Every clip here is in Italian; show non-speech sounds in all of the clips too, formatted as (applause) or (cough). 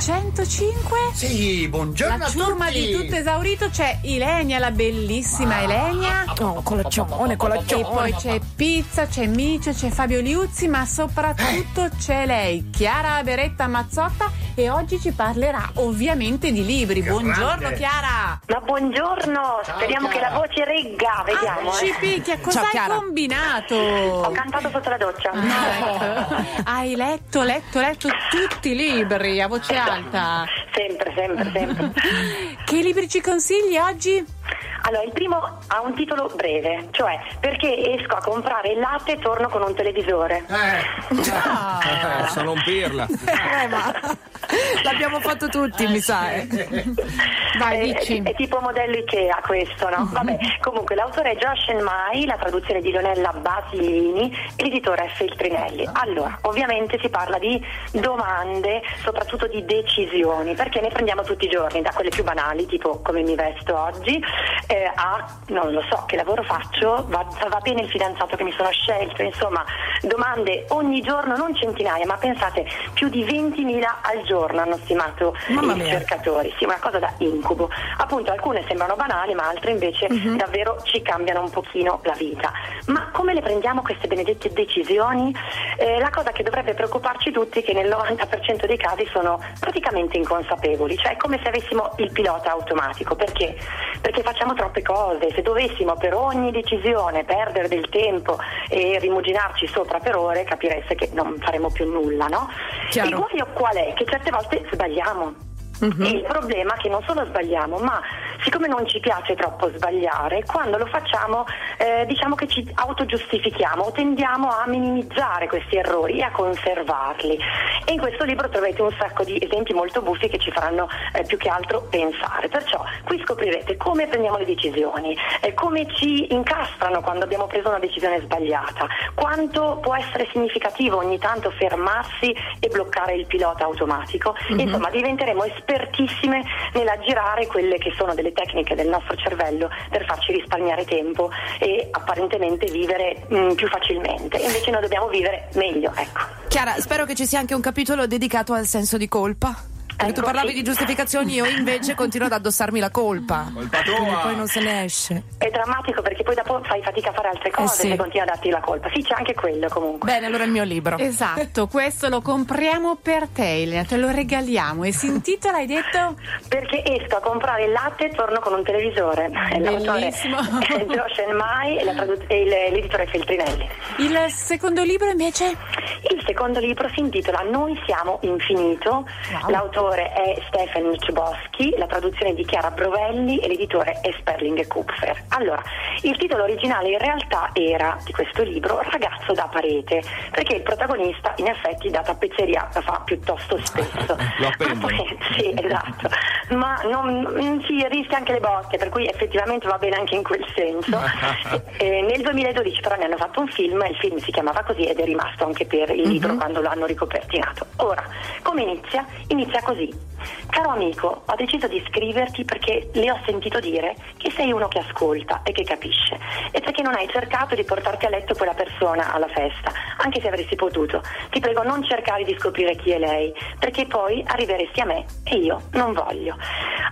105? Sì, buongiorno La a ciurma tutti. di tutto esaurito c'è Ilenia, la bellissima Ilenia. Oh, colaccione, E colaccione. poi c'è Pizza, c'è Micio, c'è Fabio Liuzzi, ma soprattutto c'è lei, Chiara Beretta Mazzotta, e oggi ci parlerà ovviamente di libri. Buongiorno Grande. Chiara! Ma buongiorno, Ciao, speriamo che Chiara. la voce regga, vediamo. Ah, eh. ci picchia, cosa Ciao, hai Chiara. combinato? Ho cantato sotto la doccia. Ecco. (laughs) Hai letto, letto, letto tutti i libri a voce alta. Sempre, sempre, sempre. (laughs) Che libri ci consigli oggi? Allora, il primo ha un titolo breve, cioè perché esco a comprare il latte e torno con un televisore. Eh, Ah. Eh, sono un pirla. Eh, ma (laughs) l'abbiamo fatto tutti, mi sa. eh. Vai, È, dici. è tipo modello Ikea questo, no? Vabbè, comunque l'autore è Josh Enmai, la traduzione di Leonella Basilini l'editore è Feltrinelli. Allora, ovviamente si parla di domande, soprattutto di decisioni, perché ne prendiamo tutti i giorni, da quelle più banali, tipo come mi vesto oggi, eh, a non lo so, che lavoro faccio, va, va bene il fidanzato che mi sono scelto, insomma, domande ogni giorno, non centinaia, ma pensate, più di 20.000 al giorno hanno stimato Mamma i ricercatori, sì, una cosa da incubo. Appunto, alcune sembrano banali, ma altre invece davvero ci cambiano un pochino la vita. Ma come le prendiamo queste benedette decisioni? Eh, la cosa che dovrebbe preoccuparci tutti è che nel 90% dei casi sono praticamente inconsapevoli, cioè è come se avessimo il pilota automatico. Perché? Perché facciamo troppe cose. Se dovessimo per ogni decisione perdere del tempo e rimuginarci sopra per ore, capireste che non faremo più nulla, no? Chiaro. Il guaio qual è? Che certe volte sbagliamo. Mhm. E il problema è che non solo sbagliamo, ma siccome non ci piace troppo sbagliare, quando lo facciamo eh, diciamo che ci autogiustifichiamo o tendiamo a minimizzare questi errori e a conservarli. E in questo libro troverete un sacco di esempi molto buffi che ci faranno eh, più che altro pensare. Perciò qui scoprirete come prendiamo le decisioni, eh, come ci incastrano quando abbiamo preso una decisione sbagliata, quanto può essere significativo ogni tanto fermarsi e bloccare il pilota automatico. Insomma, diventeremo espertissime nell'aggirare quelle che sono delle tecniche del nostro cervello per farci risparmiare tempo e apparentemente vivere mm, più facilmente. Invece noi dobbiamo vivere meglio, ecco. Chiara, spero che ci sia anche un capitolo dedicato al senso di colpa. Perché tu Ecco, parlavi sì. di giustificazioni, io invece continuo ad addossarmi la colpa. Colpa tua. poi non se ne esce. È drammatico perché poi dopo fai fatica a fare altre cose sì. se continui a darti la colpa. Sì, c'è anche quello comunque. Bene, allora il mio libro. Esatto, questo lo compriamo per te, Ilenia, te lo regaliamo. E si intitola, hai detto? Perché esco a comprare il latte e torno con un televisore. L'autore Bellissimo. (laughs) è Josh Enmai e, tradu- e il- l'editore Feltrinelli. Il secondo libro invece? Il secondo libro si intitola Noi siamo infinito, Wow. l'autore è Stefan Chboschi, la traduzione è di Chiara Brovelli e l'editore è Sperling Kupfer. Allora, il titolo originale in realtà era di questo libro Ragazzo da parete, perché il protagonista in effetti da tappezzeria la fa piuttosto spesso. (laughs) Lo appendono. Ma (laughs) poi- sì, esatto, ma non, non si rischia anche le botte, per cui effettivamente va bene anche in quel senso. (laughs) Eh, nel 2012 però ne hanno fatto un film, il film si chiamava così ed è rimasto anche per il libro quando l'hanno ricopertinato. Ora, come inizia? Inizia così. Caro amico, ho deciso di scriverti perché le ho sentito dire che sei uno che ascolta e che capisce e perché non hai cercato di portarti a letto quella persona alla festa, anche se avresti potuto. Ti prego non cercare di scoprire chi è lei, perché poi arriveresti a me e io non voglio.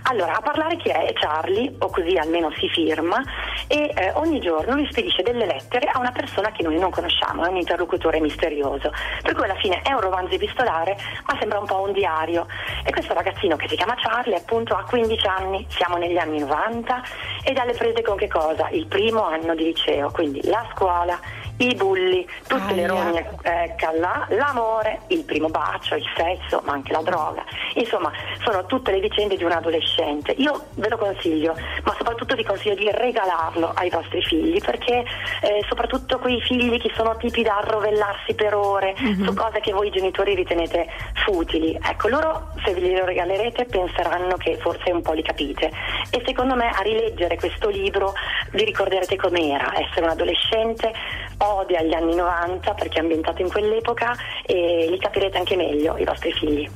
Allora, a parlare chi è? È Charlie, o così almeno si firma, e eh, ogni giorno lui spedisce delle lettere a una persona che noi non conosciamo, è un interlocutore misterioso. Per cui alla fine è un romanzo epistolare, ma sembra un po' un diario. E questo ragazzino che si chiama Charlie, appunto, ha 15 anni, siamo negli anni 90, ed alle prese con che cosa? Il primo anno di liceo, quindi la scuola, i bulli, tutte le Aia. rogne eh, callà, l'amore, il primo bacio, il sesso, ma anche la droga. Insomma, sono tutte le vicende di un adolescente. Io ve lo consiglio, ma soprattutto vi consiglio di regalarlo ai vostri figli, perché eh, soprattutto quei figli che sono tipi da arrovellarsi per ore su cose che voi genitori ritenete futili. Ecco, loro se ve glielo regalerete penseranno che forse un po' li capite. E secondo me a rileggere questo libro vi ricorderete com'era essere un adolescente, odia gli anni 90 perché è ambientato in quell'epoca e li capirete anche meglio i vostri figli.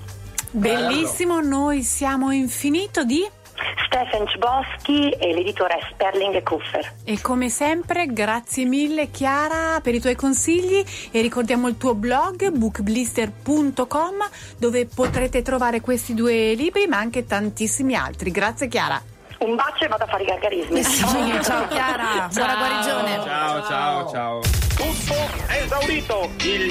Bellissimo, noi siamo infinito di... Stefan Cboschi e l'editore Sperling Kuffer. E come sempre, grazie mille Chiara per i tuoi consigli e ricordiamo il tuo blog bookblister.com dove potrete trovare questi due libri ma anche tantissimi altri. Grazie Chiara. Un bacio e vado a fare i gargarismi. Sì, (laughs) ciao Chiara, buona guarigione. Ciao, ciao, ciao. Tutto è esaurito. Il